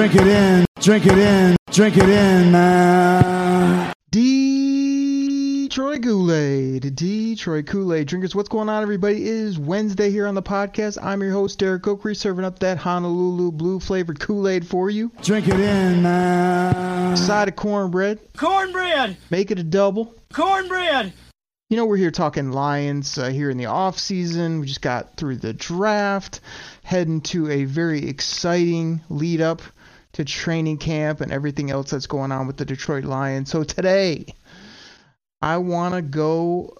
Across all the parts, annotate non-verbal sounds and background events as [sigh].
Drink it in. Drink it in. Drink it in, man. Detroit Kool-Aid, Detroit Kool-Aid drinkers. What's going on, everybody? It is Wednesday here on the podcast. I'm your host, Derek Oakery, serving up that Honolulu blue flavored Kool-Aid for you. Drink it in, man. Side of cornbread, Cornbread! make it a double. Cornbread! You know, we're here talking Lions uh, here in the off season. We just got through the draft, heading to a very exciting lead up to training camp and everything else that's going on with the Detroit Lions. So today, I want to go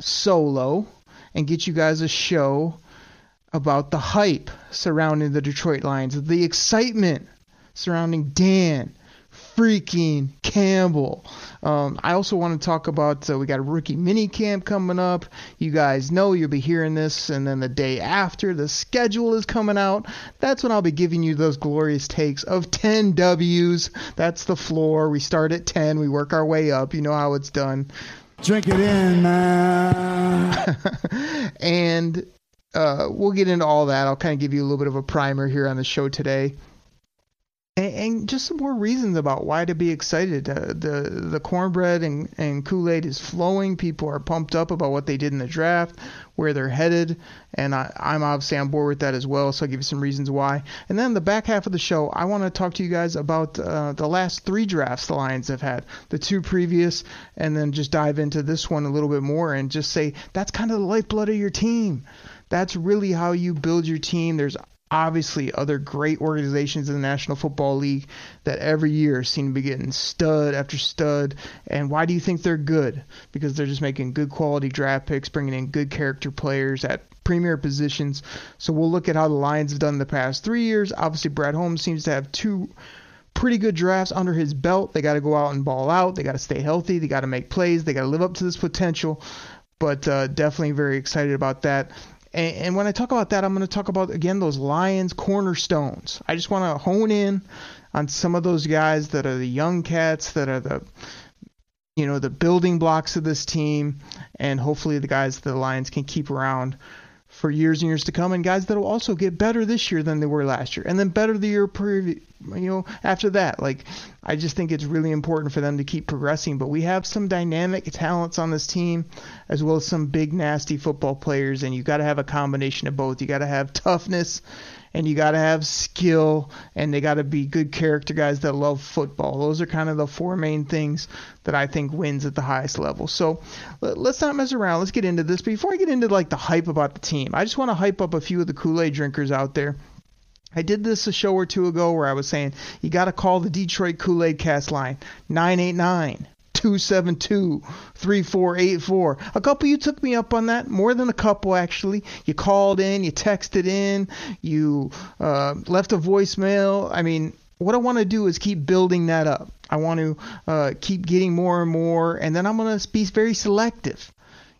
solo and get you guys a show about the hype surrounding the Detroit Lions, the excitement surrounding Dan freaking Campbell. Um, I also want to talk about uh, we got a rookie mini camp coming up. You guys know you'll be hearing this, and then the day after the schedule is coming out. That's when I'll be giving you those glorious takes of 10 W's. That's the floor. We start at 10, we work our way up. You know how it's done. Drink it in, man. [laughs] and uh, we'll get into all that. I'll kind of give you a little bit of a primer here on the show today. And, and just some more reasons about why to be excited. Uh, the the cornbread and, and Kool Aid is flowing. People are pumped up about what they did in the draft, where they're headed, and I, I'm obviously on board with that as well. So I'll give you some reasons why. And then the back half of the show, I want to talk to you guys about uh, the last three drafts the Lions have had, the two previous, and then just dive into this one a little bit more and just say that's kind of the lifeblood of your team. That's really how you build your team. There's obviously other great organizations in the National Football League that every year seem to be getting stud after stud. And why do you think they're good? Because they're just making good quality draft picks, bringing in good character players at premier positions. So we'll look at how the Lions have done in the past three years. Obviously, Brad Holmes seems to have two pretty good drafts under his belt. They got to go out and ball out. They got to stay healthy. They got to make plays. They got to live up to this potential. But uh, definitely very excited about that. And, and when I talk about that, I'm going to talk about again those Lions cornerstones. I just want to hone in on some of those guys that are the young cats that are the you know the building blocks of this team, and hopefully the guys that the Lions can keep around for years and years to come, and guys that will also get better this year than they were last year, and then better the year previous, you know, after that. Like, I just think it's really important for them to keep progressing. But we have some dynamic talents on this team, as well as some big nasty football players, and you got to have a combination of both. You got to have toughness, and you got to have skill, and they got to be good character guys that love football. Those are kind of the four main things that I think wins at the highest level. So let's not mess around. Let's get into this. Before I get into like the hype about the team, I just want to hype up a few of the Kool-Aid drinkers out there. I did this a show or two ago where I was saying you got to call the Detroit Kool-Aid cast line 989 272 3484. A couple you took me up on that, more than a couple actually. You called in, you texted in, you uh, left a voicemail. I mean, what I want to do is keep building that up. I want to uh, keep getting more and more, and then I'm going to be very selective.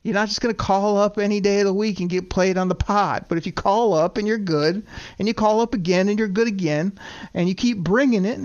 You're not just going to call up any day of the week and get played on the pod. But if you call up and you're good, and you call up again and you're good again, and you keep bringing it,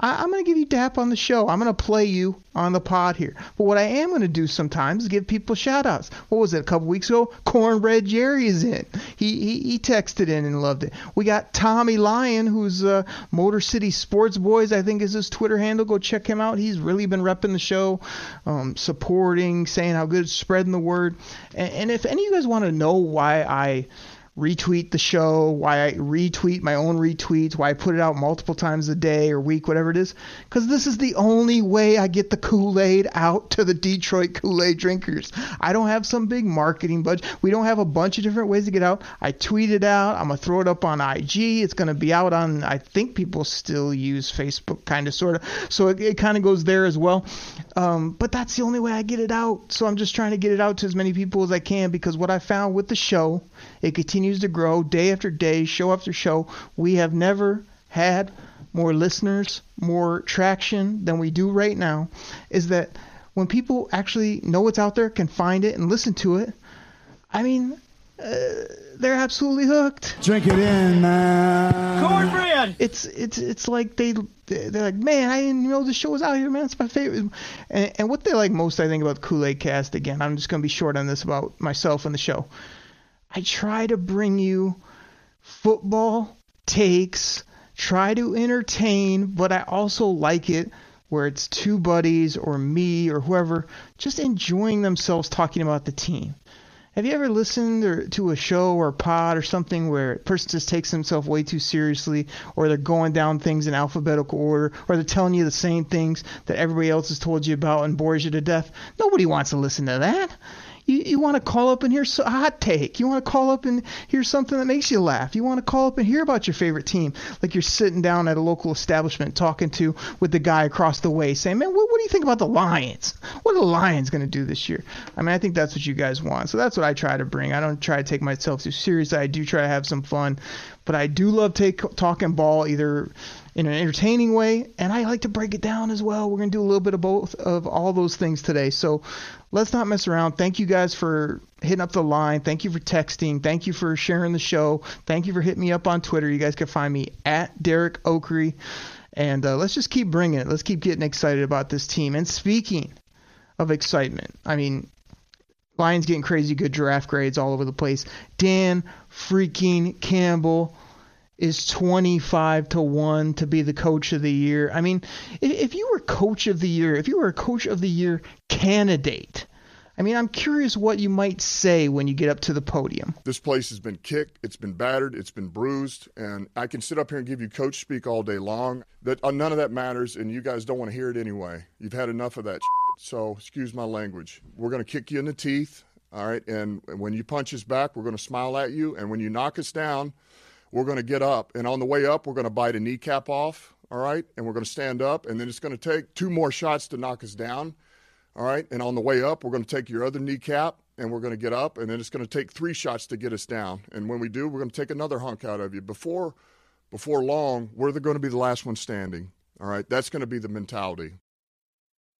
I, I'm going to give you dap on the show. I'm going to play you on the pod here. But what I am going to do sometimes is give people shout outs. What was it, a couple weeks ago? Cornbread Jerry is in. He, he, he texted in and loved it. We got Tommy Lyon, who's uh, Motor City Sports Boys, I think is his Twitter handle. Go check him out. He's really been repping the show, um, supporting, saying how good it's spreading the word. And, and if any of you guys want to know why I retweet the show, why I retweet my own retweets, why I put it out multiple times a day or week, whatever it is. Because this is the only way I get the Kool Aid out to the Detroit Kool Aid drinkers. I don't have some big marketing budget. We don't have a bunch of different ways to get out. I tweet it out. I'm going to throw it up on IG. It's going to be out on, I think people still use Facebook, kind of, sort of. So it, it kind of goes there as well. Um, but that's the only way I get it out. So I'm just trying to get it out to as many people as I can because what I found with the show, it continues to grow day after day, show after show. We have never had more listeners, more traction than we do right now. Is that when people actually know what's out there, can find it and listen to it, I mean, uh, they're absolutely hooked. Drink it in, man. Cornbread. It's it's it's like they they're like, man, I didn't know the show was out here, man. It's my favorite. And, and what they like most, I think, about the Kool Aid Cast. Again, I'm just gonna be short on this about myself and the show. I try to bring you football takes, try to entertain, but I also like it where it's two buddies or me or whoever just enjoying themselves talking about the team. Have you ever listened or, to a show or a pod or something where a person just takes themselves way too seriously, or they're going down things in alphabetical order, or they're telling you the same things that everybody else has told you about and bores you to death? Nobody wants to listen to that. You, you want to call up and hear a hot take. You want to call up and hear something that makes you laugh. You want to call up and hear about your favorite team, like you're sitting down at a local establishment talking to with the guy across the way, saying, "Man, what, what do you think about the Lions? What are the Lions going to do this year?" I mean, I think that's what you guys want. So that's what I try to bring. I don't try to take myself too seriously. I do try to have some fun, but I do love take talking ball either in an entertaining way, and I like to break it down as well. We're going to do a little bit of both of all those things today. So let's not mess around. Thank you guys for hitting up the line. Thank you for texting. Thank you for sharing the show. Thank you for hitting me up on Twitter. You guys can find me at Derek Oakery. And uh, let's just keep bringing it. Let's keep getting excited about this team. And speaking of excitement, I mean, Lions getting crazy good draft grades all over the place. Dan freaking Campbell is 25 to 1 to be the coach of the year. I mean, if, you were coach of the year, if you were a coach of the year candidate, I mean, I'm curious what you might say when you get up to the podium. This place has been kicked, it's been battered, it's been bruised, and I can sit up here and give you coach speak all day long. That uh, none of that matters, and you guys don't want to hear it anyway. You've had enough of that. Shit, so excuse my language. We're going to kick you in the teeth, all right. And when you punch us back, we're going to smile at you, and when you knock us down, we're going to get up. And on the way up, we're going to bite a kneecap off, all right? And we're going to stand up, and then it's going to take two more shots to knock us down, all right? And on the way up, we're going to take your other kneecap, and we're going to get up, and then it's going to take three shots to get us down. And when we do, we're going to take another hunk out of you. Before, before long, we're going to be the last one standing, all right? That's going to be the mentality.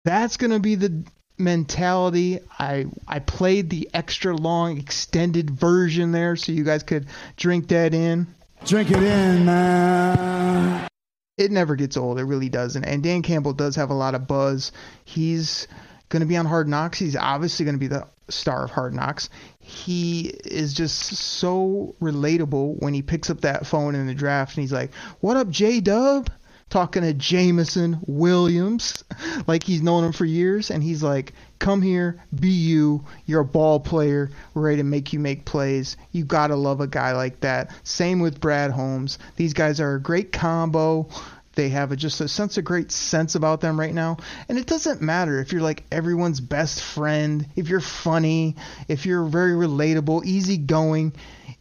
That's going to be the mentality. I I played the extra long extended version there so you guys could drink that in. Drink it in, man. It never gets old. It really doesn't. And Dan Campbell does have a lot of buzz. He's going to be on Hard Knocks. He's obviously going to be the star of Hard Knocks. He is just so relatable when he picks up that phone in the draft and he's like, "What up, J Dub?" Talking to Jameson Williams, like he's known him for years, and he's like, "Come here, be you. You're a ball player. We're ready to make you make plays. You gotta love a guy like that." Same with Brad Holmes. These guys are a great combo. They have a, just a sense of great sense about them right now. And it doesn't matter if you're like everyone's best friend, if you're funny, if you're very relatable, easygoing,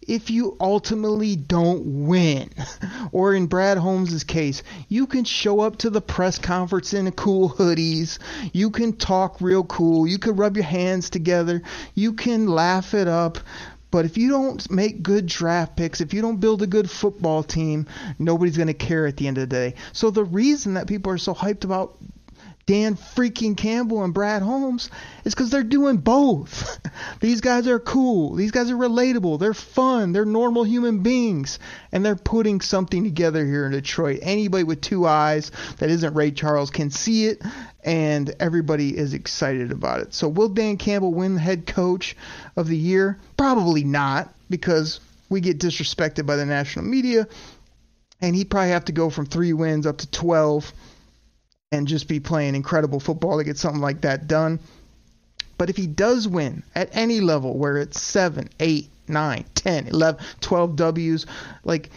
if you ultimately don't win. [laughs] Or in Brad Holmes' case, you can show up to the press conference in cool hoodies. You can talk real cool. You can rub your hands together. You can laugh it up. But if you don't make good draft picks, if you don't build a good football team, nobody's going to care at the end of the day. So the reason that people are so hyped about Dan freaking Campbell and Brad Holmes is because they're doing both. [laughs] These guys are cool. These guys are relatable. They're fun. They're normal human beings. And they're putting something together here in Detroit. Anybody with two eyes that isn't Ray Charles can see it, and everybody is excited about it. So, will Dan Campbell win head coach of the year? Probably not, because we get disrespected by the national media. And he'd probably have to go from three wins up to 12 and just be playing incredible football to get something like that done. But if he does win at any level, where it's 7, 8, 9, 10, 11, 12 W's, like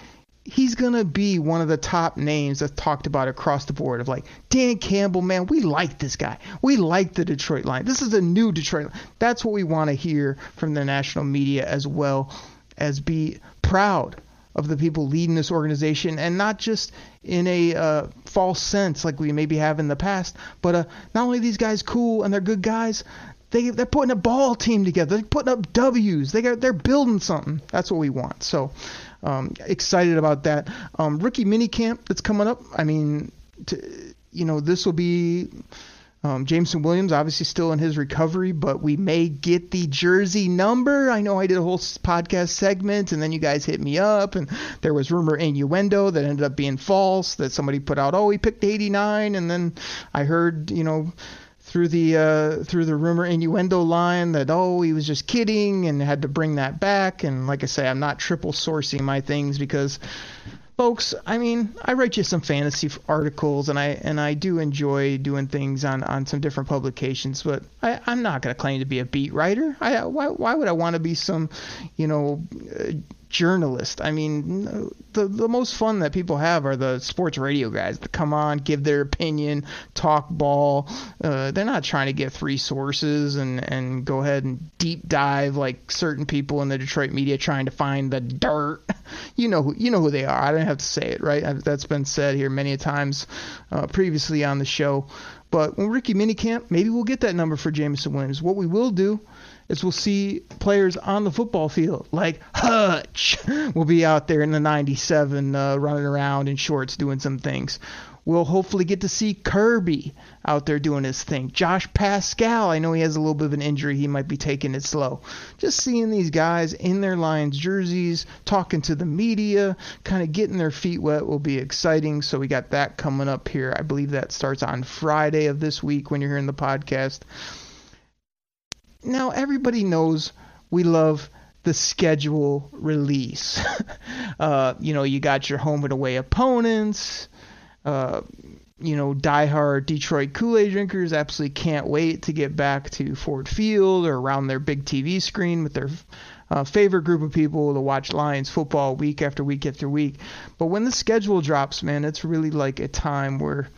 he's gonna be one of the top names that's talked about across the board of like Dan Campbell, man, we like this guy. We like the Detroit line. This is a new Detroit line. That's what we want to hear from the national media as well as be proud of the people leading this organization and not just in a uh, false sense like we maybe have in the past, but uh, not only these guys cool and they're good guys, they they're putting a ball team together. They're putting up W's. They got they're building something. That's what we want. So um, excited about that. Um, rookie mini camp that's coming up. I mean, to, you know, this will be. Um, Jameson Williams obviously still in his recovery, but we may get the jersey number. I know I did a whole podcast segment, and then you guys hit me up, and there was rumor innuendo that ended up being false. That somebody put out, oh, he picked 89, and then I heard, you know, through the uh, through the rumor innuendo line that oh he was just kidding and had to bring that back and like I say I'm not triple sourcing my things because folks I mean I write you some fantasy articles and I and I do enjoy doing things on on some different publications but I, I'm not going to claim to be a beat writer. I why why would I want to be some you know uh, journalist. I mean, the the most fun that people have are the sports radio guys that come on, give their opinion, talk ball. Uh, they're not trying to get three sources and and go ahead and deep dive like certain people in the Detroit media trying to find the dirt. [laughs] You know who you know who they are. I don't have to say it, right? That's been said here many times uh, previously on the show. But when rookie mini camp, maybe we'll get that number for Jameson Williams. What we will do is we'll see players on the football field like Hutch will be out there in the 97 uh, running around in shorts doing some things. We'll hopefully get to see Kerby out there doing his thing. Josh Paschal, I know he has a little bit of an injury. He might be taking it slow. Just seeing these guys in their Lions jerseys, talking to the media, kind of getting their feet wet will be exciting. So we got that coming up here. I believe that starts on Friday of this week when you're hearing the podcast. Now, everybody knows we love the schedule release. [laughs] uh, you know, you got your home and away opponents. Uh, you know, diehard Detroit Kool Aid drinkers absolutely can't wait to get back to Ford Field or around their big TV screen with their uh, favorite group of people to watch Lions football week after week after week. But when the schedule drops, man, it's really like a time where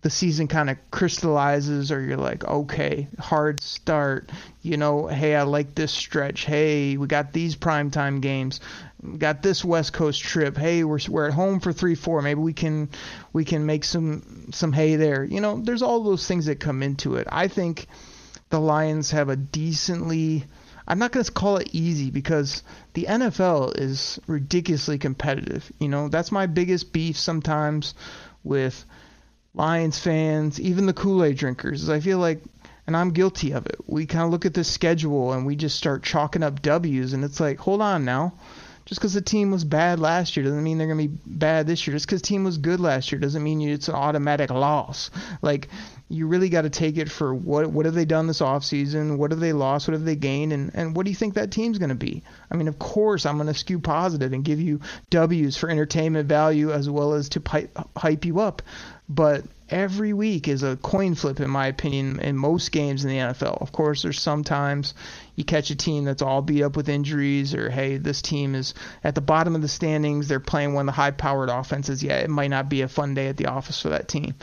the season kind of crystallizes or you're like okay hard start. You know hey i like this stretch. Hey we got these primetime games. Got this west coast trip. Hey we're, we're at home for 3-4 maybe we can we can make some some hay there. You know there's all those things that come into it. I think the lions have a decently I'm not going to call it easy because the NFL is ridiculously competitive. You know, that's my biggest beef sometimes with Lions fans, even the Kool Aid drinkers. I feel like, and I'm guilty of it. We kind of look at the schedule and we just start chalking up W's, and it's like, hold on now. Just because the team was bad last year doesn't mean they're going to be bad this year. Just because team was good last year doesn't mean it's an automatic loss. Like, you really got to take it for what what have they done this offseason? What have they lost? What have they gained? And, and what do you think that team's going to be? I mean, of course, I'm going to skew positive and give you W's for entertainment value as well as to hype you up but every week is a coin flip in my opinion in most games in the NFL. Of course, there's sometimes you catch a team that's all beat up with injuries or hey, this team is at the bottom of the standings, they're playing one of the high-powered offenses. Yeah, it might not be a fun day at the office for that team.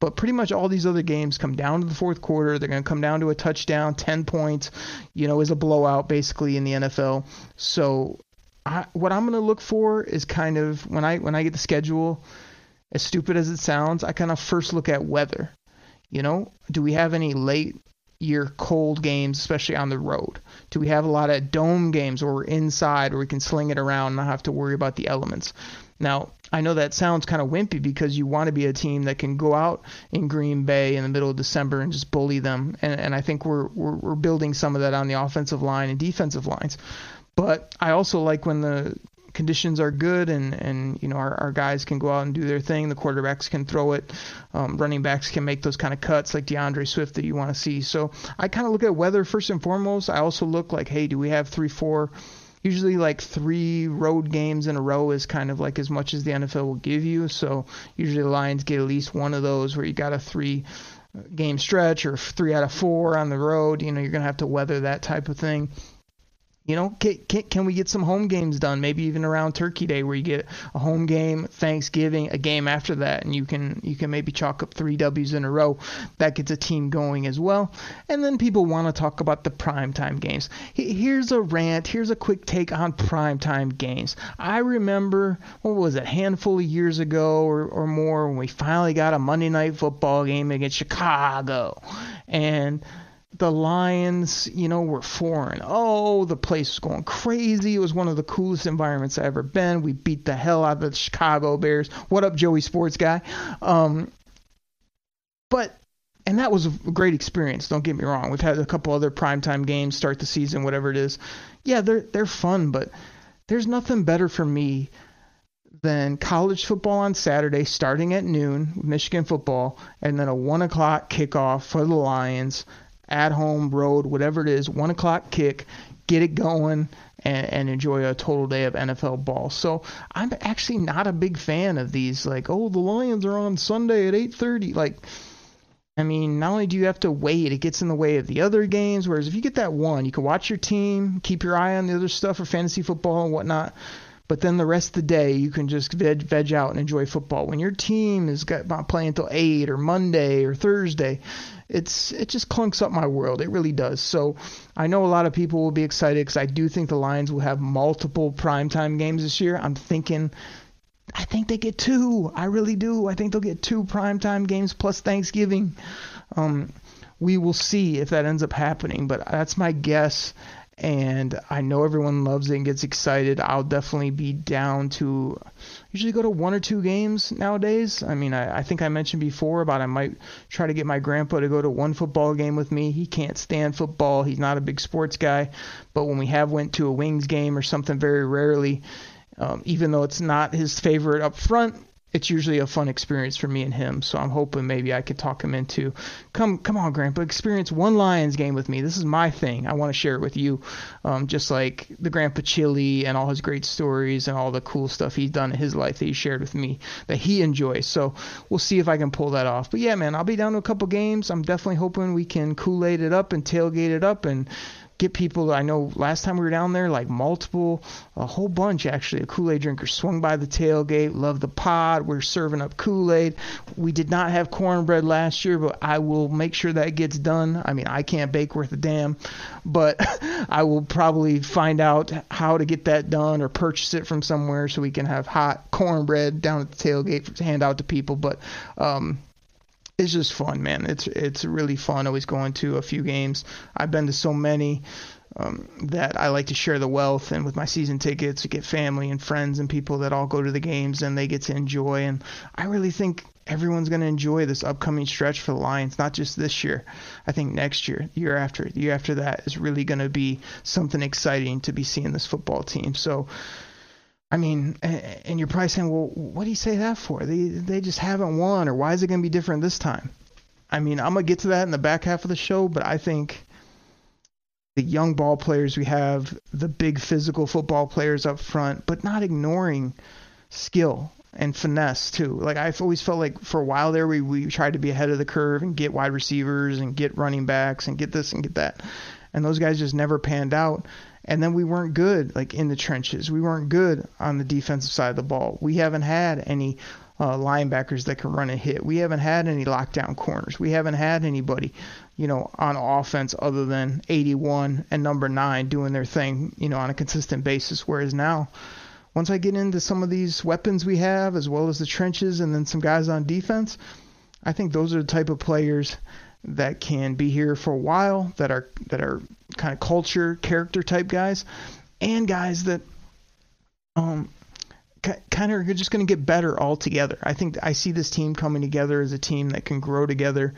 But pretty much all these other games come down to the fourth quarter. They're going to come down to a touchdown, 10 points, you know, is a blowout basically in the NFL. So I, what I'm going to look for is kind of when I when I get the schedule, as stupid as it sounds, I kind of first look at weather. You know, do we have any late year cold games, especially on the road? Do we have a lot of dome games where we're inside where we can sling it around and not have to worry about the elements? Now, I know that sounds kind of wimpy because you want to be a team that can go out in Green Bay in the middle of December and just bully them, and, and I think we're, we're we're building some of that on the offensive line and defensive lines. But I also like when the conditions are good and and you know our, our guys can go out and do their thing. The quarterbacks can throw it. Um, running backs can make those kind of cuts like DeAndre Swift that you want to see. So I kind of look at weather first and foremost. I also look like hey do we have three four usually like three road games in a row is kind of like as much as the NFL will give you. So usually the Lions get at least one of those where you got a three game stretch or three out of four on the road, you know, you're going to have to weather that type of thing you know, can, can, can, we get some home games done? Maybe even around Turkey Day, where you get a home game, Thanksgiving, a game after that, and you can you can maybe chalk up three W's in a row. That gets a team going as well. And then people want to talk about the primetime games. Here's a rant. Here's a quick take on primetime games. I remember what was it, a handful of years ago or, or more, when we finally got a Monday night football game against Chicago, and the Lions, you know, were foreign. Oh, the place was going crazy. It was one of the coolest environments I've ever been. We beat the hell out of the Chicago Bears. What up, Joey Sports Guy? Um, but and that was a great experience. Don't get me wrong. We've had a couple other primetime games start the season, whatever it is. Yeah, they're they're fun, but there's nothing better for me than college football on Saturday, starting at noon, Michigan football, and then a one o'clock kickoff for the Lions at home, road, whatever it is, one o'clock kick, get it going, and, enjoy a total day of NFL ball. So I'm actually not a big fan of these. Like, oh, the Lions are on Sunday at 8:30. Like, I mean, not only do you have to wait, it gets in the way of the other games. Whereas if you get that one, you can watch your team, keep your eye on the other stuff for fantasy football and whatnot. But then the rest of the day, you can just veg, veg out and enjoy football. When your team is got, playing until eight or Monday or Thursday, it's it just clunks up my world. It really does. So I know a lot of people will be excited because I do think the Lions will have multiple primetime games this year. I'm thinking. I think they get two. I really do. I think they'll get two primetime games plus Thanksgiving. Um, we will see if that ends up happening, but that's my guess and I know everyone loves it and gets excited. I'll definitely be down to usually go to one or two games nowadays. I mean, I, I think I mentioned before about I might try to get my grandpa to go to one football game with me. He can't stand football. He's not a big sports guy, but when we have went to a Wings game or something very rarely, um, even though it's not his favorite up front, it's usually a fun experience for me and him. So I'm hoping maybe I could talk him into come come on, Grandpa, experience one Lions game with me. This is my thing. I want to share it with you, um, just like the Grandpa Chili and all his great stories and all the cool stuff he's done in his life that he shared with me that he enjoys. So we'll see if I can pull that off. But yeah, man, I'll be down to a couple games. I'm definitely hoping we can Kool Aid it up and tailgate it up and get people. I know last time we were down there, like multiple, a whole bunch actually, of Kool Aid drinkers swung by the tailgate, loved the pod. We're serving up Kool Aid. We did not have cornbread last year, but I will make sure that gets done. I mean, I can't bake worth a damn, but [laughs] I will probably find out how to get that done or purchase it from somewhere so we can have hot cornbread down at the tailgate to hand out to people. But um, it's just fun, man. It's it's really fun. Always going to a few games. I've been to so many um, that I like to share the wealth, and with my season tickets, to get family and friends and people that all go to the games and they get to enjoy. And I really think everyone's going to enjoy this upcoming stretch for the Lions, not just this year. I think next year, year after, year after that is really going to be something exciting to be seeing this football team. So I mean, and you're probably saying, well, what do you say that for? They they just haven't won, or why is it going to be different this time? I mean, I'm gonna get to that in the back half of the show, but I think the young ball players we have, the big physical football players up front, but not ignoring skill and finesse too. Like I've always felt like for a while there we we tried to be ahead of the curve and get wide receivers and get running backs and get this and get that, and those guys just never panned out. And then we weren't good like in the trenches. We weren't good on the defensive side of the ball. We haven't had any uh, linebackers that can run a hit. We haven't had any lockdown corners. We haven't had anybody, you know, on offense other than 81 and number nine doing their thing, you know, on a consistent basis. Whereas now, once I get into some of these weapons we have, as well as the trenches, and then some guys on defense, I think those are the type of players that can be here for a while, that are that are kind of culture, character type guys, and guys that um kind of are just going to get better all together. I think I see this team coming together as a team that can grow together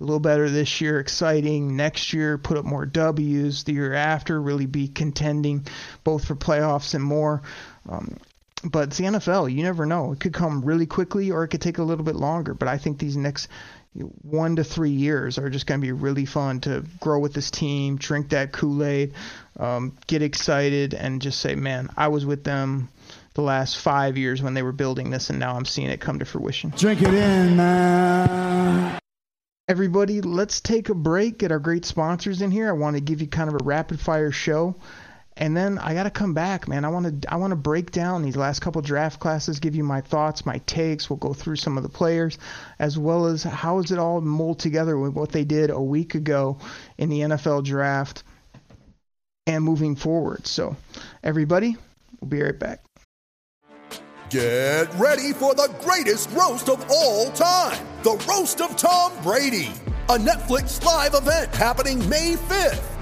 a little better this year, exciting. Next year, put up more W's. The year after, really be contending both for playoffs and more. Um, but it's the NFL. You never know. It could come really quickly or it could take a little bit longer. But I think these next one to three years are just going to be really fun to grow with this team, drink that Kool Aid, um, get excited, and just say, man, I was with them the last five years when they were building this, and now I'm seeing it come to fruition. Drink it in, man. Everybody, let's take a break, get our great sponsors in here. I want to give you kind of a rapid fire show. And then I got to come back, man. I want to I want to break down these last couple draft classes, give you my thoughts, my takes. We'll go through some of the players as well as how is it all mold together with what they did a week ago in the NFL draft and moving forward. So, everybody, we'll be right back. Get ready for the greatest roast of all time the Roast of Tom Brady, a Netflix live event happening May 5th.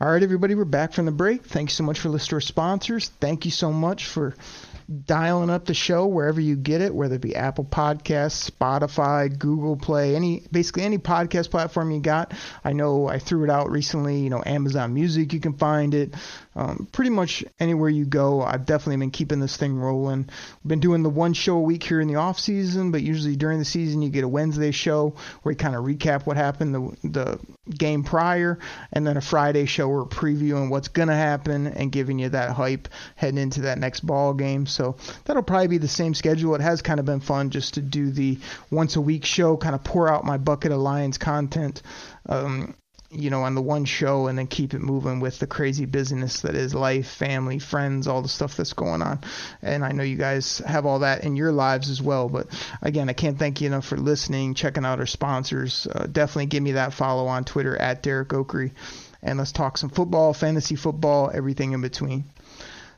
All right, everybody, we're back from the break. Thanks so much for listening to our sponsors. Thank you so much for dialing up the show wherever you get it, whether it be Apple Podcasts, Spotify, Google Play, any basically any podcast platform you got. I know I threw it out recently. You know, Amazon Music, you can find it. Um, pretty much anywhere you go, I've definitely been keeping this thing rolling. We've been doing the one show a week here in the off season, but usually during the season you get a Wednesday show where you kind of recap what happened the the game prior, and then a Friday show where we're previewing what's gonna happen and giving you that hype heading into that next ball game. So that'll probably be the same schedule. It has kind of been fun just to do the once a week show, kind of pour out my bucket of Lions content. Um, you know, on the one show and then keep it moving with the crazy busyness that is life, family, friends, all the stuff that's going on. And I know you guys have all that in your lives as well. But again, I can't thank you enough for listening, checking out our sponsors. Uh, definitely give me that follow on Twitter at Derek Oakery. And let's talk some football, fantasy football, everything in between.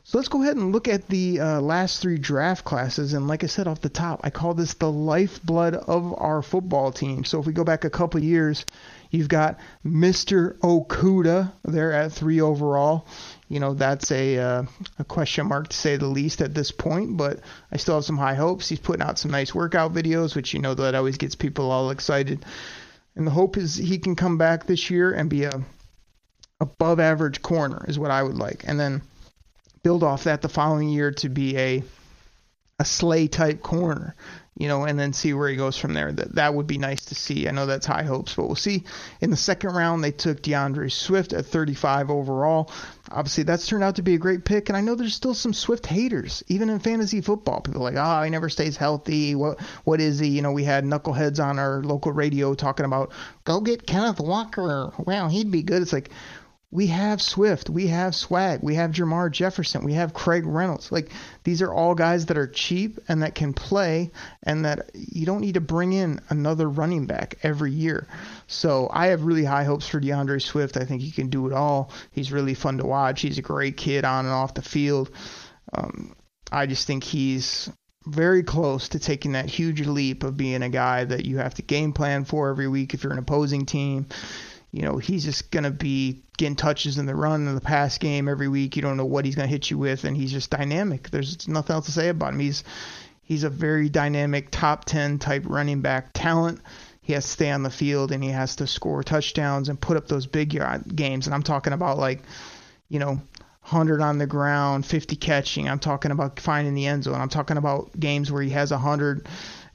So let's go ahead and look at the uh, last three draft classes. And like I said off the top, I call this the lifeblood of our football team. So if we go back a couple years, you've got Mr. Okudah there at three overall. You know, that's a, uh, a question mark to say the least at this point, but I still have some high hopes. He's putting out some nice workout videos, which you know that always gets people all excited. And the hope is he can come back this year and be a above average corner is what I would like. And then build off that the following year to be a a Slay type corner, you know, and then see where he goes from there. That that would be nice to see. I know that's high hopes, but we'll see. In the second round, they took DeAndre Swift at 35 overall. Obviously, that's turned out to be a great pick, and I know there's still some Swift haters, even in fantasy football. People like, oh, he never stays healthy. What what is he? You know, we had knuckleheads on our local radio talking about go get Kenneth Walker. Well, he'd be good. It's like we have Swift, we have Swag, we have Jermar Jefferson, we have Craig Reynolds. Like these are all guys that are cheap and that can play, and that you don't need to bring in another running back every year. So I have really high hopes for DeAndre Swift. I think he can do it all. He's really fun to watch. He's a great kid on and off the field. Um, I just think he's very close to taking that huge leap of being a guy that you have to game plan for every week if you're an opposing team. You know, he's just going to be getting touches in the run and the pass game every week. You don't know what he's going to hit you with, and he's just dynamic. There's nothing else to say about him. He's he's a very dynamic top 10 type running back talent. He has to stay on the field and he has to score touchdowns and put up those big yard games. And I'm talking about like, you know, 100 on the ground, 50 catching. I'm talking about finding the end zone. I'm talking about games where he has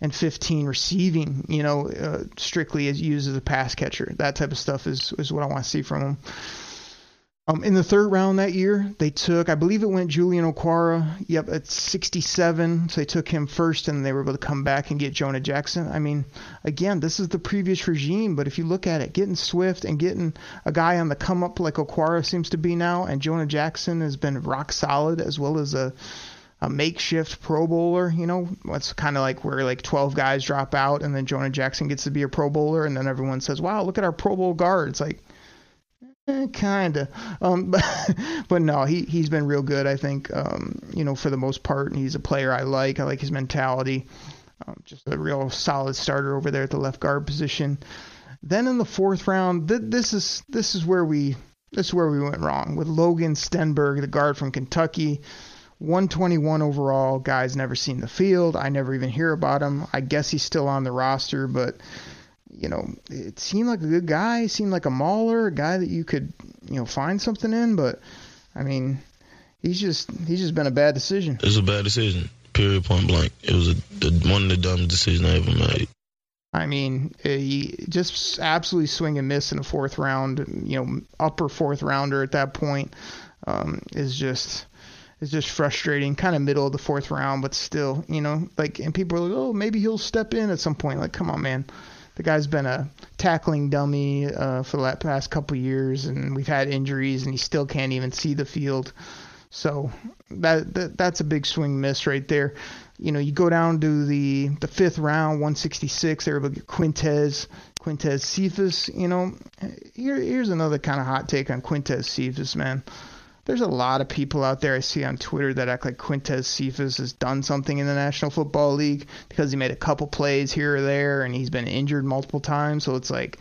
115 receiving, you know, uh, strictly as used as a pass catcher. That type of stuff is, is what I want to see from him. Um, in the third round that year, they took, I believe it went Julian Okwara. Yep, at 67. So they took him first, and they were able to come back and get Jonah Jackson. I mean, again, this is the previous regime, but if you look at it, getting Swift and getting a guy on the come up like Okwara seems to be now, and Jonah Jackson has been rock solid as well as a a makeshift Pro Bowler. You know, that's kind of like where like 12 guys drop out, and then Jonah Jackson gets to be a Pro Bowler, and then everyone says, "Wow, look at our Pro Bowl guards!" Like Eh, kinda, um, [laughs] but, but no, he he's been real good. I think, um, you know, for the most part, and he's a player I like. I like his mentality. Um, just a real solid starter over there at the left guard position. Then in the fourth round, th- this is this is where we this is where we went wrong with Logan Stenberg, the guard from Kentucky. 121 overall. Guy's never seen the field. I never even hear about him. I guess he's still on the roster, but you know, it seemed like a good guy. seemed like a mauler, a guy that you could, you know, find something in. But I mean, he's just he's just been a bad decision. It's a bad decision. Period. Point blank. It was a, one of the dumbest decisions I ever made. I mean, he just absolutely swing and miss in the fourth round. You know, upper fourth rounder at that point um, is just is just frustrating. Kind of middle of the fourth round, but still, you know, like and people are like, oh, maybe he'll step in at some point. Like, come on, man the guy's been a tackling dummy uh, for the past couple years, and we've had injuries, and he still can't even see the field. So that, that that's a big swing miss right there. You know, you go down to the the fifth round, 166. They're able to get Quintez, Quintez Cephus. You know, here here's another kind of hot take on Quintez Cephus, man there's a lot of people out there I see on Twitter that act like Quintez Cephus has done something in the National Football League because he made a couple plays here or there and he's been injured multiple times. So it's like,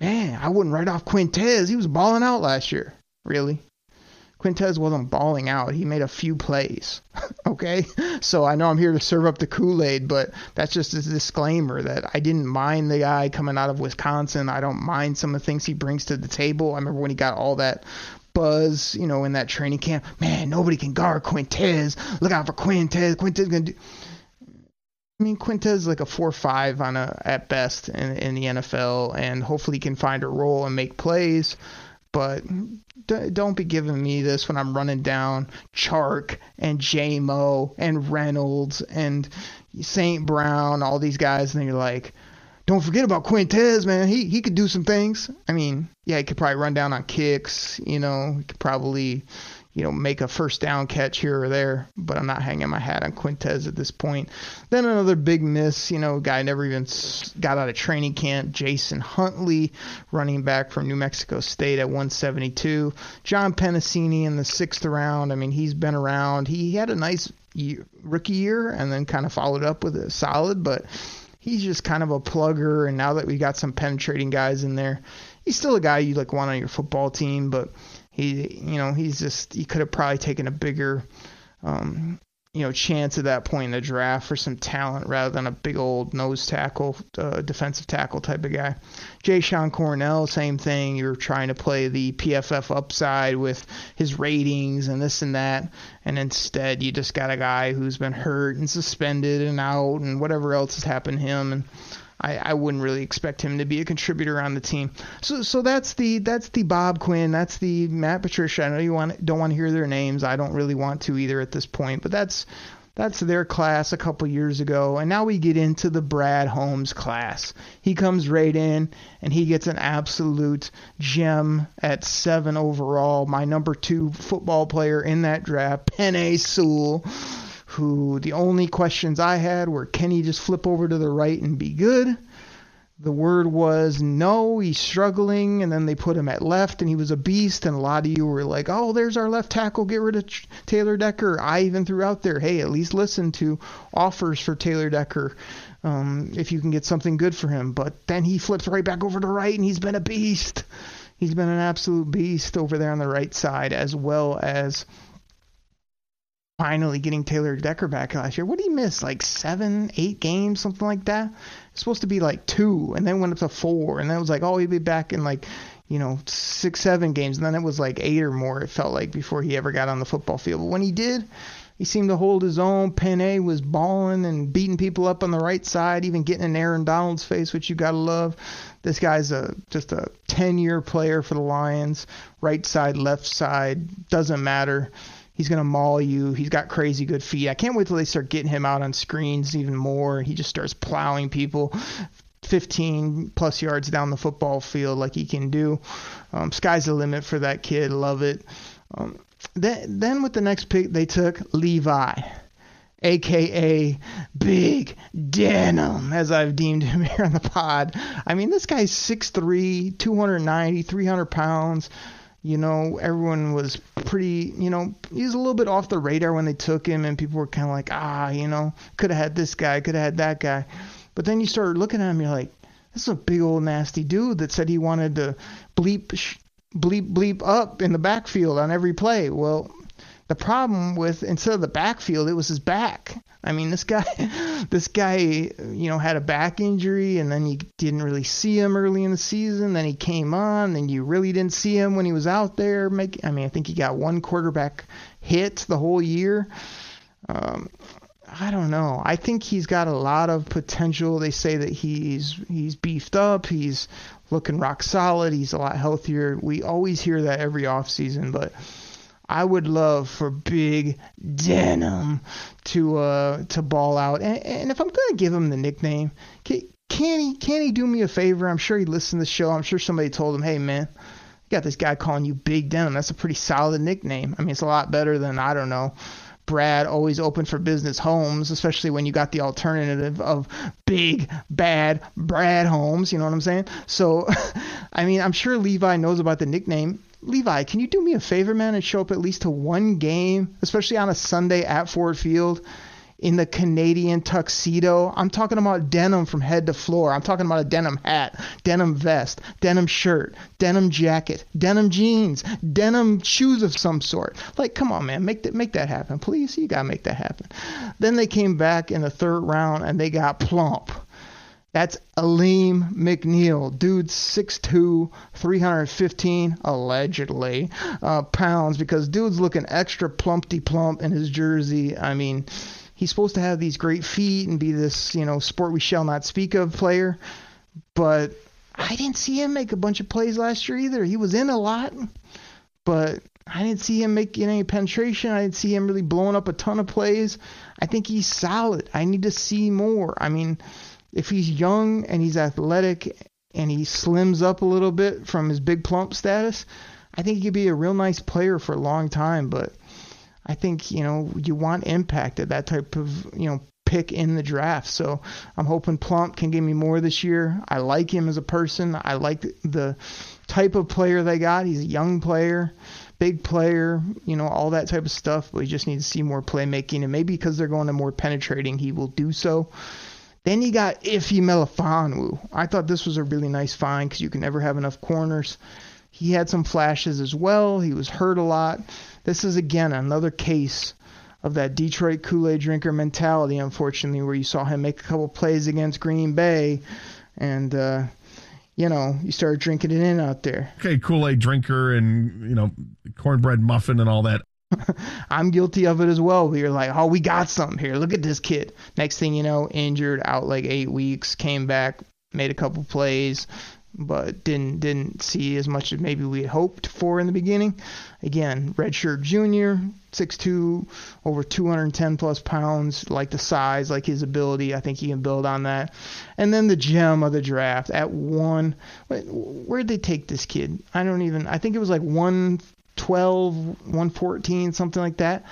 man, I wouldn't write off Quintez. He was balling out last year. Really? Quintez wasn't balling out. He made a few plays. [laughs] okay? So I know I'm here to serve up the Kool Aid, but that's just a disclaimer that I didn't mind the guy coming out of Wisconsin. I don't mind some of the things he brings to the table. I remember when he got all that buzz, you know, in that training camp. Man, nobody can guard Quintez. Look out for Quintez. Quintez gonna do. I mean, Quintez is like a four-five on a at best in, in the NFL, and hopefully he can find a role and make plays. But don't be giving me this when I'm running down Chark and JMO and Reynolds and St. Brown, all these guys, and you're like, don't forget about Quintez, man. He he could do some things. I mean, yeah, he could probably run down on kicks. You know, he could probably, you know, make a first down catch here or there. But I'm not hanging my hat on Quintez at this point. Then another big miss. You know, guy never even got out of training camp. Jason Huntley, running back from New Mexico State at 172. John Penisini in the sixth round. I mean, he's been around. He had a nice year, rookie year and then kind of followed up with a solid, but he's just kind of a plugger. And now that we got some penetrating guys in there, he's still a guy you like want on your football team. But he, you know, he's just he could have probably taken a bigger, um, you know, chance at that point in the draft for some talent rather than a big old nose tackle, uh, defensive tackle type of guy. Jashon Cornell, same thing. You're trying to play the PFF upside with his ratings and this and that, and instead you just got a guy who's been hurt and suspended and out and whatever else has happened to him and. I, I wouldn't really expect him to be a contributor on the team. So so that's the that's the Bob Quinn, that's the Matt Patricia. I know you want don't want to hear their names. I don't really want to either at this point, but that's that's their class a couple years ago. And now we get into the Brad Holmes class. He comes right in and he gets an absolute gem at seven overall. My number two football player in that draft, Penei Sewell who the only questions I had were can he just flip over to the right and be good? the word was no, he's struggling, and then they put him at left, and he was a beast. And a lot of you were like, "Oh, there's our left tackle. Get rid of Taylor Decker." I even threw out there, "Hey, at least listen to offers for Taylor Decker, um, if you can get something good for him." But then he flips right back over to right, and he's been a beast. He's been an absolute beast over there on the right side, as well as finally getting Taylor Decker back last year. What did he miss? Like seven, eight games, something like that. It's supposed to be like two, and then went up to four, and then it was like, oh, he'll be back in like, you know, six, seven games, and then it was like eight or more. It felt like before he ever got on the football field. But when he did, he seemed to hold his own. Penei was balling and beating people up on the right side, even getting in Aaron Donald's face, which you gotta love. This guy's a just a 10-year player for the Lions. Right side, left side, doesn't matter. He's going to maul you. He's got crazy good feet. I can't wait till they start getting him out on screens even more. He just starts plowing people 15 plus yards down the football field like he can do. Um, sky's the limit for that kid. Love it. Um, then, then with the next pick, they took Levi, aka Big Denim, as I've deemed him [laughs] here on the pod. I mean, this guy's 6'3, 290, 300 pounds you know, everyone was pretty, you know, he was a little bit off the radar when they took him, and people were kind of like, ah, you know, could have had this guy, could have had that guy. But then you start looking at him, you're like, this is a big old nasty dude that said he wanted to bleep, bleep, bleep up in the backfield on every play. Well, the problem with instead of the backfield, it was his back. I mean, this guy, [laughs] this guy, you know, had a back injury, and then you didn't really see him early in the season. Then he came on, and you really didn't see him when he was out there. Make, I mean, I think he got one quarterback hit the whole year. Um, I don't know. I think he's got a lot of potential. They say that he's he's beefed up. He's looking rock solid. He's a lot healthier. We always hear that every offseason, but I would love for Big Denim to uh to ball out. And, and if I'm gonna give him the nickname, can, he can he do me a favor? I'm sure he listened to the show. I'm sure somebody told him, hey man, you got this guy calling you Big Denim. That's a pretty solid nickname. I mean, it's a lot better than I don't know. Brad always open for business Holmes, especially when you got the alternative of big bad Brad Holmes, you know what I'm saying? So [laughs] I mean, I'm sure Levi knows about the nickname. Levi, can you do me a favor, man, and show up at least to one game, especially on a Sunday at Ford Field in the Canadian tuxedo? I'm talking about denim from head to floor. I'm talking about a denim hat, denim vest, denim shirt, denim jacket, denim jeans, denim shoes of some sort. Like, come on, man, make that make that happen, please. You gotta make that happen. Then they came back in the third round and they got plump. That's Alim McNeill. Dude's 6'2, 315, allegedly, uh, pounds because dude's looking extra plumpty plump in his jersey. I mean, he's supposed to have these great feet and be this, you know, sport we shall not speak of player. But I didn't see him make a bunch of plays last year either. He was in a lot, but I didn't see him making any penetration. I didn't see him really blowing up a ton of plays. I think he's solid. I need to see more. I mean, if he's young and he's athletic and he slims up a little bit from his big plump status, I think he could be a real nice player for a long time. But I think you know you want impact at that type of you know pick in the draft. So I'm hoping Plump can give me more this year. I like him as a person. I like the type of player they got. He's a young player, big player, you know, all that type of stuff. But we just need to see more playmaking, and maybe because they're going to more penetrating, he will do so. Then you got Ife Melifonwu. I thought this was a really nice find because you can never have enough corners. He had some flashes as well. He was hurt a lot. This is again another case of that Detroit Kool-Aid drinker mentality, unfortunately, where you saw him make a couple plays against Green Bay, and uh, you know you started drinking it in out there. Okay, Kool-Aid drinker and you know cornbread muffin and all that. [laughs] I'm guilty of it as well. But you're like, oh, we got something here. Look at this kid. Next thing you know, injured, out like eight weeks, came back, made a couple plays, but didn't didn't see as much as maybe we had hoped for in the beginning. Again, redshirt junior, 6'2", over 210 plus pounds. Like the size, like his ability. I think he can build on that. And then the gem of the draft at one. Where'd they take this kid? I don't even. I think it was like one 12, 114, something like that.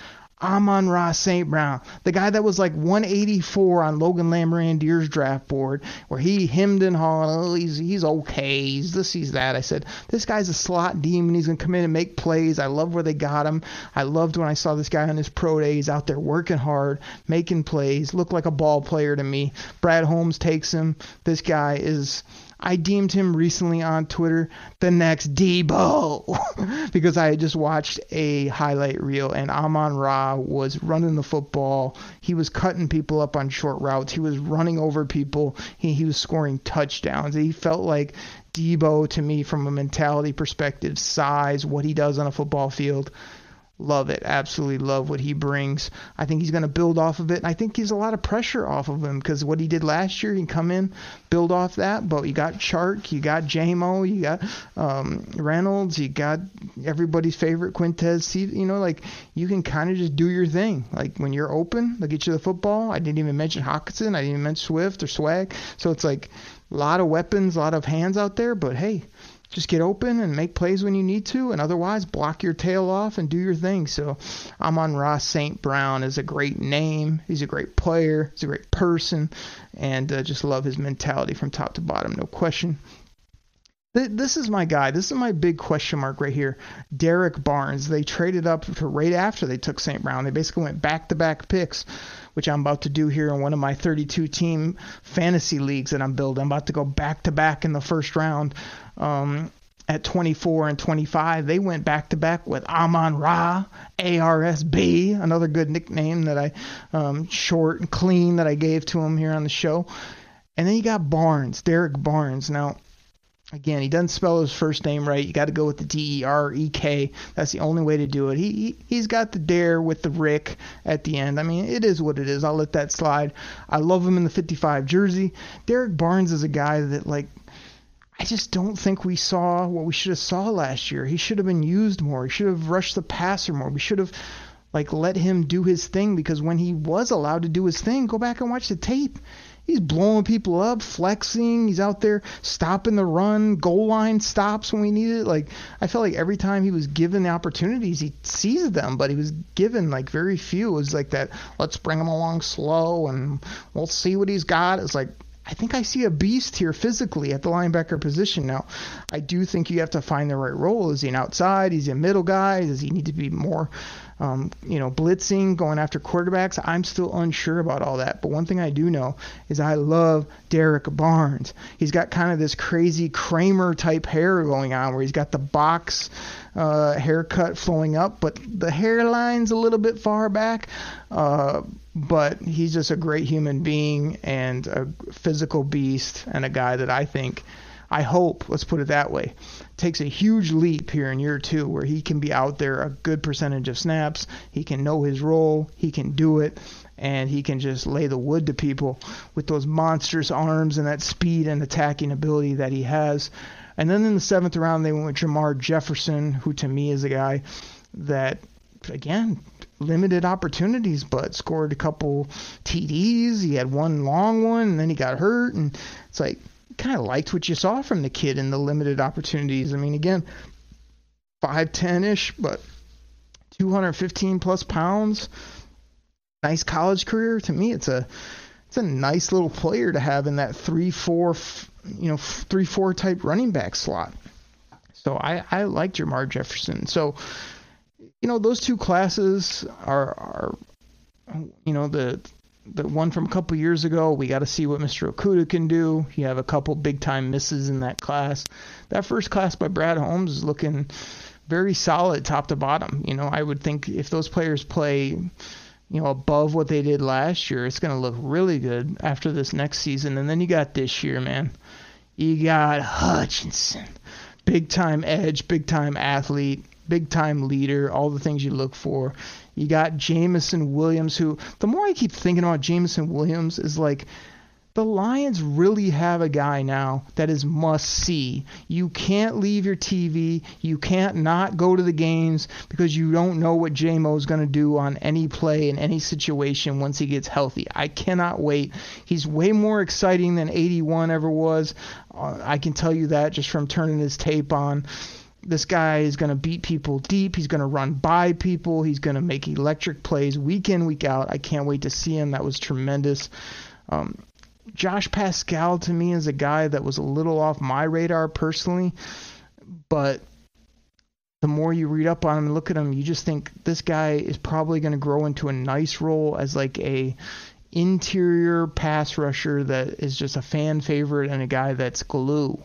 Amon-Ra St. Brown, the guy that was like 184 on Logan Lamorandier's draft board, where he hemmed and hawed, oh, he's, he's okay, he's this, he's that. I said, this guy's a slot demon. He's going to come in and make plays. I love where they got him. I loved when I saw this guy on his pro day. He's out there working hard, making plays, looked like a ball player to me. Brad Holmes takes him. This guy is I deemed him recently on Twitter the next Debo [laughs] because I had just watched a highlight reel and Amon Ra was running the football. He was cutting people up on short routes. He was running over people. He, he was scoring touchdowns. He felt like Debo to me from a mentality perspective, size, what he does on a football field. Love it. Absolutely love what he brings. I think he's going to build off of it. And I think he's a lot of pressure off of him because what he did last year, he can come in, build off that. But you got Chark, you got JMO, you got um, Reynolds, you got everybody's favorite Quintez. You know, like you can kind of just do your thing. Like when you're open, they'll get you the football. I didn't even mention Hockenson. I didn't even mention Swift or Swag. So it's like a lot of weapons, a lot of hands out there. But hey, just get open and make plays when you need to, and otherwise block your tail off and do your thing. So Amon-Ra St. Brown is a great name. He's a great player. He's a great person, and uh, just love his mentality from top to bottom, no question. This is my guy. This is my big question mark right here. Derrick Barnes. They traded up to right after they took St. Brown. They basically went back to back picks, which I'm about to do here in one of my 32 team fantasy leagues that I'm building. I'm about to go back to back in the first round. Um, at 24 and 25, they went back to back with Amon Ra, ARSB, another good nickname that I, um, short and clean that I gave to him here on the show. And then you got Barnes, Derrick Barnes. Now, Again, he doesn't spell his first name right. You got to go with the D E R E K. That's the only way to do it. He, he he's got the dare with the Rick at the end. I mean, it is what it is. I'll let that slide. I love him in the 55 jersey. Derrick Barnes is a guy that like I just don't think we saw what we should have saw last year. He should have been used more. He should have rushed the passer more. We should have like let him do his thing because when he was allowed to do his thing, go back and watch the tape He's blowing people up, flexing. He's out there stopping the run, goal line stops when we need it. Like I felt like every time he was given the opportunities, he seized them, but he was given like very few. It was like that. Let's bring him along slow, and we'll see what he's got. It's like I think I see a beast here physically at the linebacker position now. I do think you have to find the right role. Is he an outside? Is he a middle guy? Does he need to be more um, you know, blitzing, going after quarterbacks. I'm still unsure about all that. But one thing I do know is I love Derrick Barnes. He's got kind of this crazy Kramer type hair going on where he's got the box uh, haircut flowing up, but the hairline's a little bit far back. Uh, but he's just a great human being and a physical beast and a guy that I think – I hope, let's put it that way, takes a huge leap here in year two where he can be out there a good percentage of snaps. He can know his role, he can do it, and he can just lay the wood to people with those monstrous arms and that speed and attacking ability that he has. And then in the seventh round, they went with Jermar Jefferson, who to me is a guy that, again, limited opportunities, but scored a couple TDs. He had one long one, and then he got hurt. And it's like, kind of liked what you saw from the kid in the limited opportunities. I mean, again, 5'10 ish, but 215 plus pounds. Nice college career. To me, it's a it's a nice little player to have in that three four you know three four type running back slot. So I I like Jermar Jefferson. So you know those two classes are are you know the the one from a couple years ago. We got to see what Mr. Okudah can do. You have a couple big time misses in that class. That first class by Brad Holmes is looking very solid top to bottom. You know, I would think if those players play, you know, above what they did last year, it's going to look really good after this next season. And then you got this year, man. You got Hutchinson, big time edge, big time athlete, big time leader, all the things you look for. You got Jameson Williams, who the more I keep thinking about Jameson Williams is like the Lions really have a guy now that is must see. You can't leave your TV. You can't not go to the games because you don't know what JMO is going to do on any play in any situation once he gets healthy. I cannot wait. He's way more exciting than 81 ever was. Uh, I can tell you that just from turning his tape on this guy is going to beat people deep. He's going to run by people. He's going to make electric plays week in, week out. I can't wait to see him. That was tremendous. Um, Josh Paschal to me is a guy that was a little off my radar personally, but the more you read up on him and look at him, you just think this guy is probably going to grow into a nice role as like a interior pass rusher that is just a fan favorite and a guy that's glue.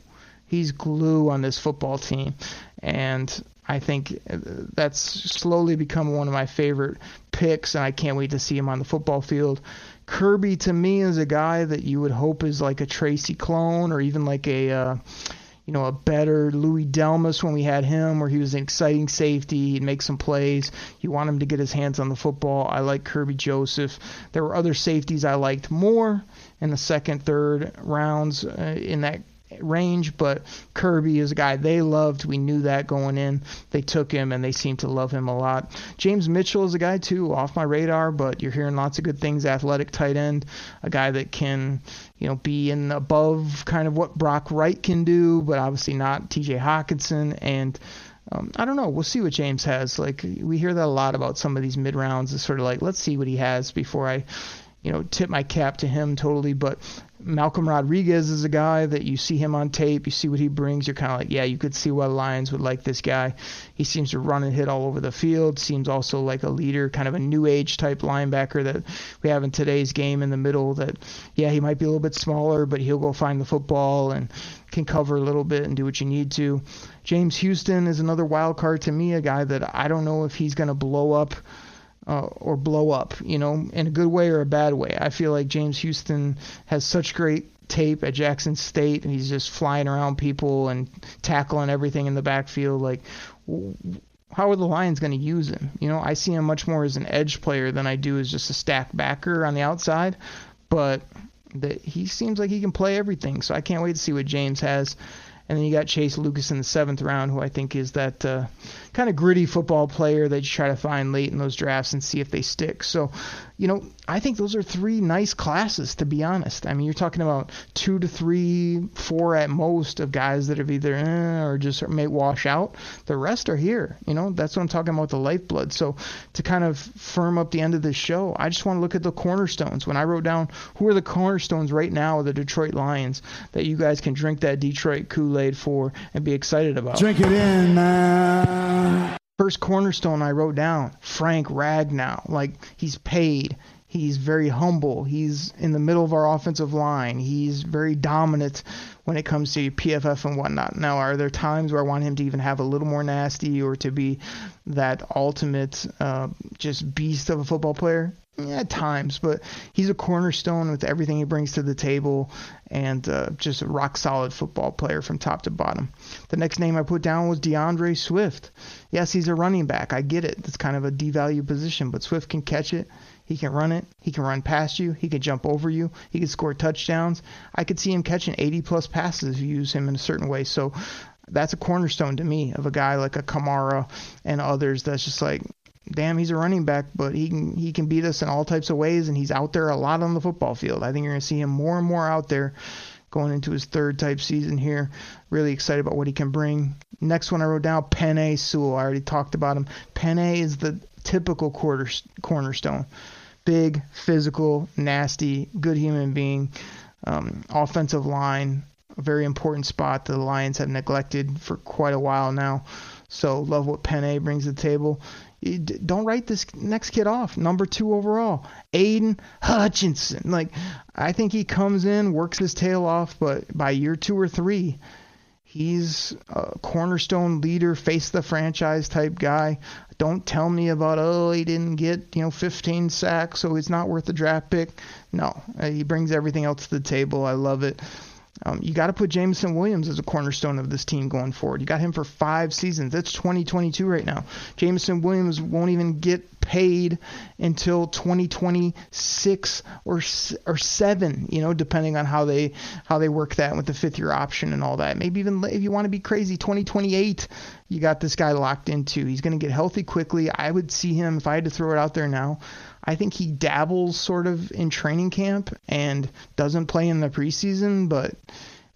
He's glue on this football team, and I think that's slowly become one of my favorite picks, and I can't wait to see him on the football field. Kerby to me is a guy that you would hope is like a Tracy clone or even like a uh, you know a better Louis Delmas when we had him, where he was an exciting safety. He'd make some plays. You want him to get his hands on the football. I like Kerby Joseph. There were other safeties I liked more in the second, third rounds uh, in that range, but Kerby is a guy they loved. We knew that going in. They took him and they seem to love him a lot. James Mitchell is a guy too, off my radar, but you're hearing lots of good things. Athletic tight end, a guy that can, you know, be in above kind of what Brock Wright can do, but obviously not T.J. Hockenson and. Um, I don't know. We'll see what James has. Like we hear that a lot about some of these mid rounds. It's sort of like let's see what he has before I, you know, tip my cap to him totally. But Malcolm Rodriguez is a guy that you see him on tape, you see what he brings, you're kind of like, yeah, you could see why Lions would like this guy. He seems to run and hit all over the field, seems also like a leader, kind of a new age type linebacker that we have in today's game in the middle that, yeah, he might be a little bit smaller, but he'll go find the football and can cover a little bit and do what you need to. James Houston is another wild card to me, a guy that I don't know if he's going to blow up uh, or blow up, you know, in a good way or a bad way. I feel like James Houston has such great tape at Jackson State, and he's just flying around people and tackling everything in the backfield. Like, how are the Lions going to use him? You know, I see him much more as an edge player than I do as just a stack backer on the outside, but that he seems like he can play everything. So I can't wait to see what James has. And then you got Chase Lucas in the seventh round, who I think is that uh, kind of gritty football player that you try to find late in those drafts and see if they stick. So, you know, I think those are three nice classes, to be honest. I mean, you're talking about two to three, four at most of guys that have either eh, or just may wash out. The rest are here. You know, that's what I'm talking about the lifeblood. So, to kind of firm up the end of this show, I just want to look at the cornerstones. When I wrote down who are the cornerstones right now of the Detroit Lions that you guys can drink that Detroit Kool Aid for and be excited about. Drink it in, man. First cornerstone I wrote down Frank Ragnow. Like, he's paid. He's very humble. He's in the middle of our offensive line. He's very dominant when it comes to PFF and whatnot. Now, are there times where I want him to even have a little more nasty or to be that ultimate uh, just beast of a football player? At times, but he's a cornerstone with everything he brings to the table and uh, just a rock solid football player from top to bottom. The next name I put down was DeAndre Swift. Yes, he's a running back. I get it. It's kind of a devalued position, but Swift can catch it. He can run it. He can run past you. He can jump over you. He can score touchdowns. I could see him catching 80 plus passes if you use him in a certain way. So that's a cornerstone to me of a guy like a Kamara and others that's just like damn, he's a running back, but he can he can beat us in all types of ways, and he's out there a lot on the football field. I think you're going to see him more and more out there going into his third type season here. Really excited about what he can bring. Next one I wrote down, Penei Sewell. I already talked about him. Penei is the typical quarter cornerstone. Big, physical, nasty, good human being. Um, offensive line, a very important spot that the Lions have neglected for quite a while now. So love what Penei brings to the table don't write this next kid off. Number two overall, Aidan Hutchinson. Like, I think he comes in, works his tail off, but by year two or three, he's a cornerstone leader, face the franchise type guy. Don't tell me about oh he didn't get you know 15 sacks, so he's not worth a draft pick. No, he brings everything else to the table. I love it. Um, you got to put Jameson Williams as a cornerstone of this team going forward. You got him for five seasons. That's 2022 right now. Jameson Williams won't even get paid until 2026 or or seven. You know, depending on how they how they work that with the fifth year option and all that. Maybe even if you want to be crazy, 2028. You got this guy locked into. He's going to get healthy quickly. I would see him if I had to throw it out there now. I think he dabbles sort of in training camp and doesn't play in the preseason, but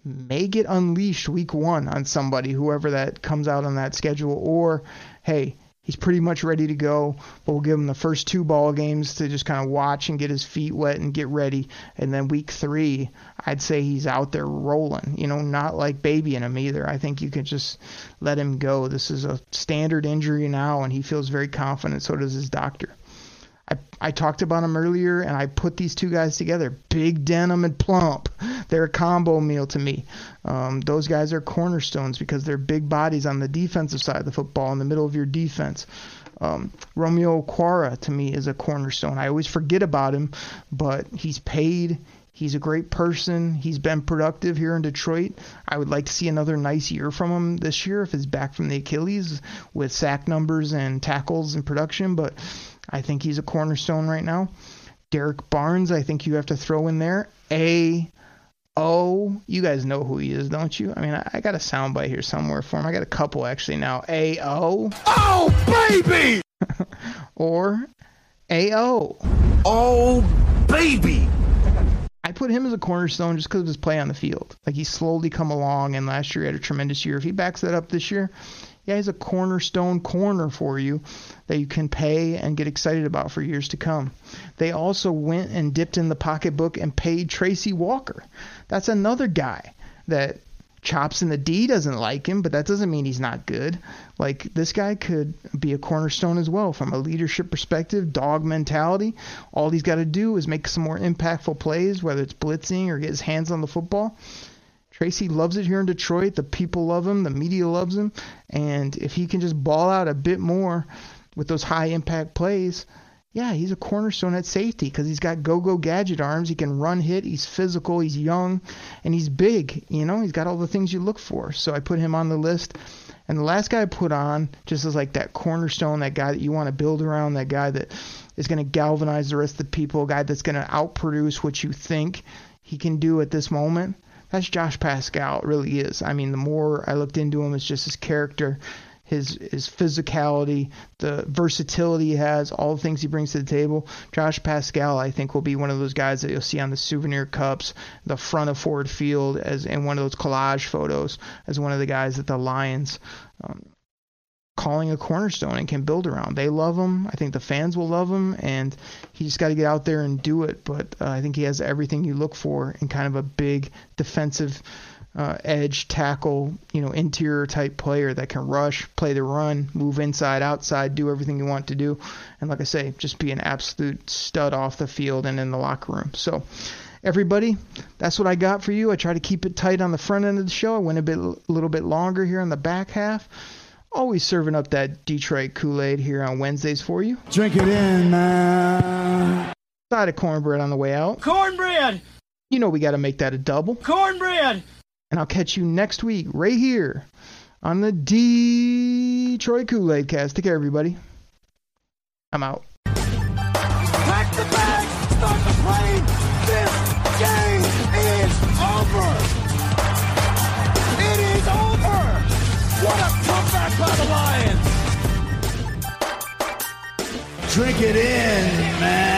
may get unleashed week one on somebody, whoever that comes out on that schedule, or hey, he's pretty much ready to go, but we'll give him the first two ball games to just kind of watch and get his feet wet and get ready. And then week three, I'd say he's out there rolling, you know, not like babying him either. I think you could just let him go. This is a standard injury now, and he feels very confident. So does his doctor. I, I talked about them earlier, and I put these two guys together. Big Denim and Plump. They're a combo meal to me. Um, those guys are cornerstones because they're big bodies on the defensive side of the football in the middle of your defense. Um, Romeo Okwara to me is a cornerstone. I always forget about him, but he's paid. He's a great person. He's been productive here in Detroit. I would like to see another nice year from him this year if he's back from the Achilles with sack numbers and tackles and production. But I think he's a cornerstone right now. Derrick Barnes, I think you have to throw in there. A O, you guys know who he is, don't you? I mean, I, I got a soundbite here somewhere for him. I got a couple actually now. A O. Oh, baby! [laughs] or A O. Oh, baby! I put him as a cornerstone just because of his play on the field. Like he's slowly come along, and last year he had a tremendous year. If he backs that up this year, yeah, he's a cornerstone corner for you that you can pay and get excited about for years to come. They also went and dipped in the pocketbook and paid Tracy Walker. That's another guy that Chops in the D doesn't like him, but that doesn't mean he's not good. Like this guy could be a cornerstone as well from a leadership perspective, dog mentality. All he's got to do is make some more impactful plays, whether it's blitzing or get his hands on the football. Tracy loves it here in Detroit. The people love him. The media loves him. And if he can just ball out a bit more with those high impact plays, yeah, he's a cornerstone at safety because he's got go-go gadget arms. He can run, hit. He's physical. He's young, and he's big. You know, he's got all the things you look for. So I put him on the list. And the last guy I put on just as like that cornerstone, that guy that you want to build around, that guy that is going to galvanize the rest of the people, a guy that's going to outproduce what you think he can do at this moment. That's Josh Paschal. It really is. I mean, the more I looked into him, it's just his character his his physicality, the versatility he has, all the things he brings to the table. Josh Paschal, I think, will be one of those guys that you'll see on the souvenir cups, the front of Ford Field, as in one of those collage photos, as one of the guys that the Lions. Um, calling a cornerstone and can build around. They love him. I think the fans will love him, and he just got to get out there and do it. But uh, I think he has everything you look for in kind of a big defensive uh, edge tackle, you know, interior type player that can rush, play the run, move inside, outside, do everything you want to do, and like I say, just be an absolute stud off the field and in the locker room. So. Everybody, that's what I got for you. I try to keep it tight on the front end of the show. I went a bit, a little bit longer here on the back half always serving up that Detroit Kool Aid here on Wednesdays for you. Drink it in, man. Side of cornbread on the way out. Cornbread! You know we got to make that a double. Cornbread! And I'll catch you next week right here on the Detroit Kool Aid cast. Take care, everybody. I'm out. Drink it in, man.